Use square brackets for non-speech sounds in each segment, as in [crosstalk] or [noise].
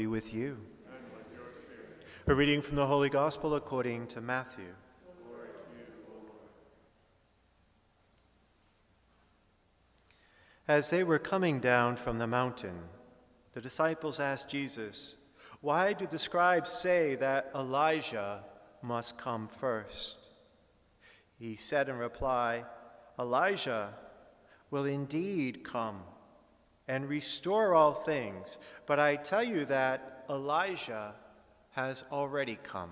be with you. A reading from the Holy Gospel according to Matthew. As they were coming down from the mountain, the disciples asked Jesus, Why do the scribes say that Elijah must come first? He said in reply, Elijah will indeed come and restore all things, but I tell you that Elijah has already come.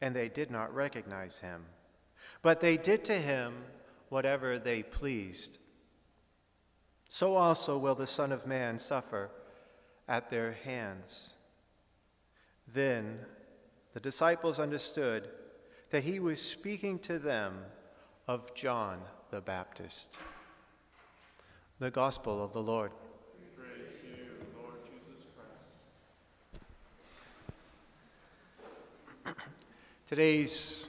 And they did not recognize him, but they did to him whatever they pleased. So also will the Son of Man suffer at their hands. Then the disciples understood that he was speaking to them of John the Baptist. The Gospel of the Lord. You, Lord. Today's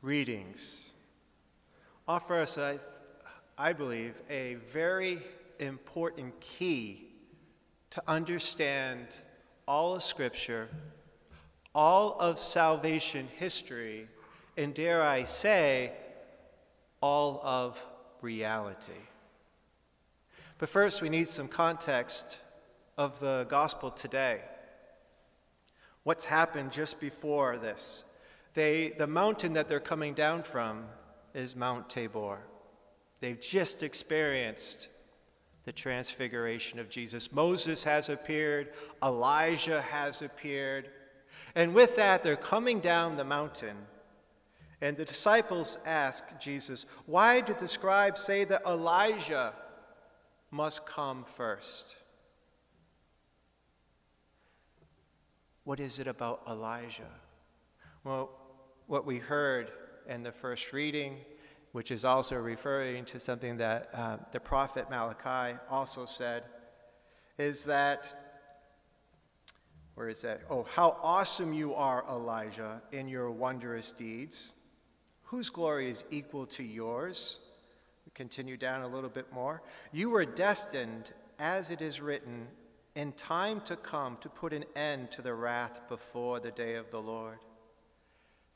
readings offer us, I, I believe, a very important key to understand all of Scripture, all of salvation history, and dare I say, all of reality. But first, we need some context of the gospel today. What's happened just before this? They, the mountain that they're coming down from is Mount Tabor. They've just experienced the transfiguration of Jesus. Moses has appeared, Elijah has appeared. And with that, they're coming down the mountain and the disciples ask Jesus, Why did the scribes say that Elijah must come first? What is it about Elijah? Well, what we heard in the first reading, which is also referring to something that uh, the prophet Malachi also said, is that where is that? Oh, how awesome you are, Elijah, in your wondrous deeds whose glory is equal to yours? Continue down a little bit more. You were destined, as it is written, in time to come to put an end to the wrath before the day of the Lord.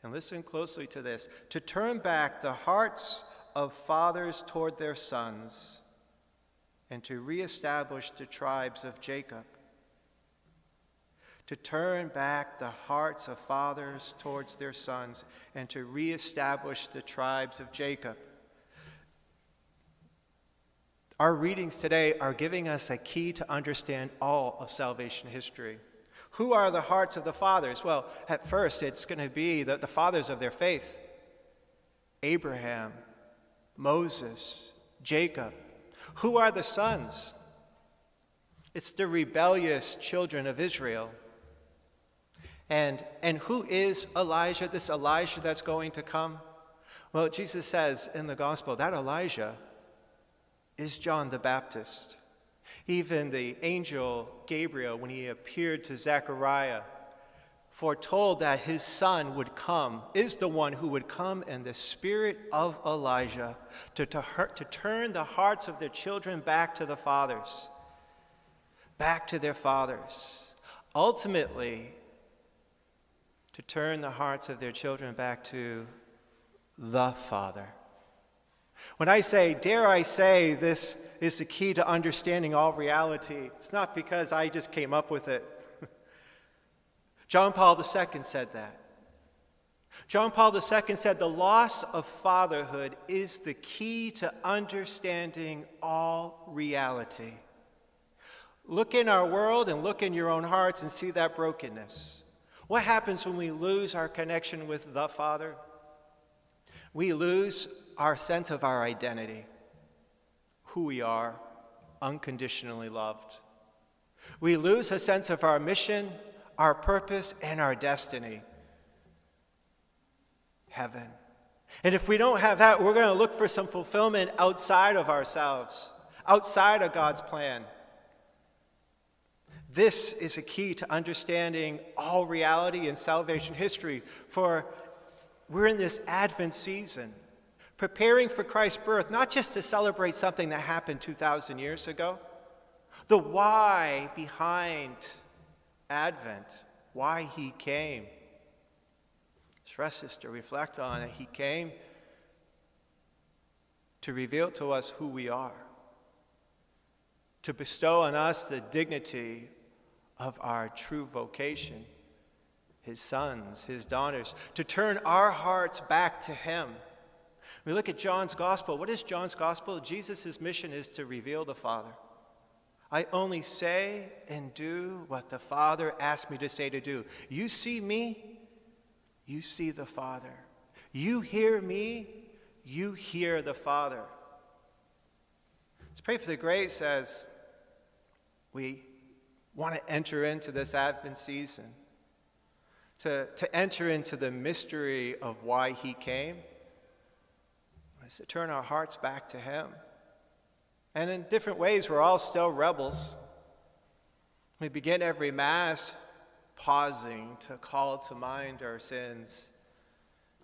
And listen closely to this to turn back the hearts of fathers toward their sons, and to reestablish the tribes of Jacob to turn back the hearts of fathers towards their sons, and to reestablish the tribes of Jacob. Our readings today are giving us a key to understand all of salvation history. Who are the hearts of the fathers? Well, at first, it's going to be the, the fathers of their faith Abraham, Moses, Jacob. Who are the sons? It's the rebellious children of Israel. And, and who is Elijah, this Elijah that's going to come? Well, Jesus says in the gospel that Elijah is John the Baptist. Even the angel Gabriel, when he appeared to Zechariah, foretold that his son would come, is the one who would come in the spirit of Elijah to, to, to turn the hearts of their children back to the fathers, back to their fathers. Ultimately, to turn the hearts of their children back to the Father. When I say, dare I say, this is the key to understanding all reality, it's not because I just came up with it. [laughs] John Paul II said that. John Paul II said, the loss of fatherhood is the key to understanding all reality. Look in our world and look in your own hearts and see that brokenness. What happens when we lose our connection with the Father? We lose our sense of our identity, who we are, unconditionally loved. We lose a sense of our mission, our purpose, and our destiny. Heaven. And if we don't have that, we're going to look for some fulfillment outside of ourselves, outside of God's plan. This is a key to understanding all reality and salvation history, for we're in this Advent season, preparing for Christ's birth, not just to celebrate something that happened 2,000 years ago, the why behind Advent, why he came. For us to reflect on it. He came to reveal to us who we are, to bestow on us the dignity of our true vocation, his sons, his daughters, to turn our hearts back to him. We look at John's gospel. What is John's gospel? Jesus' mission is to reveal the Father. I only say and do what the Father asked me to say to do. You see me, you see the Father. You hear me, you hear the Father. Let's pray for the grace as we want to enter into this Advent season, to, to enter into the mystery of why He came, is to turn our hearts back to Him. And in different ways, we're all still rebels. We begin every Mass pausing to call to mind our sins,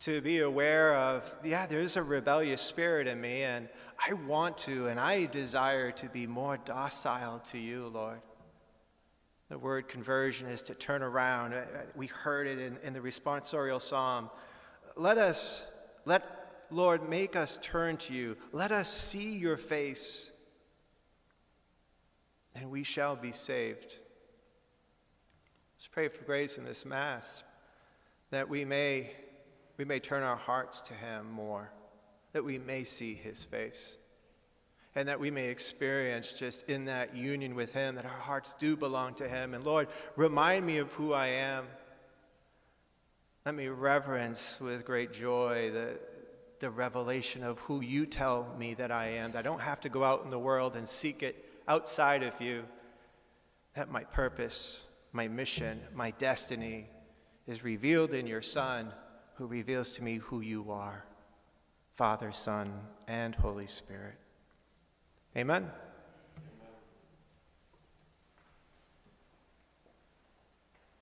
to be aware of, yeah, there is a rebellious spirit in me, and I want to and I desire to be more docile to you, Lord. The word conversion is to turn around. Uh, we heard it in, in the responsorial psalm. Let us, let Lord, make us turn to you. Let us see your face, and we shall be saved. Let's pray for grace in this Mass that we may, we may turn our hearts to Him more, that we may see His face and that we may experience just in that union with Him that our hearts do belong to Him. And Lord, remind me of who I am. Let me reverence with great joy the, the revelation of who you tell me that I am. I don't have to go out in the world and seek it outside of you. That my purpose, my mission, my destiny is revealed in your Son, who reveals to me who you are Father, Son, and Holy Spirit. Amen.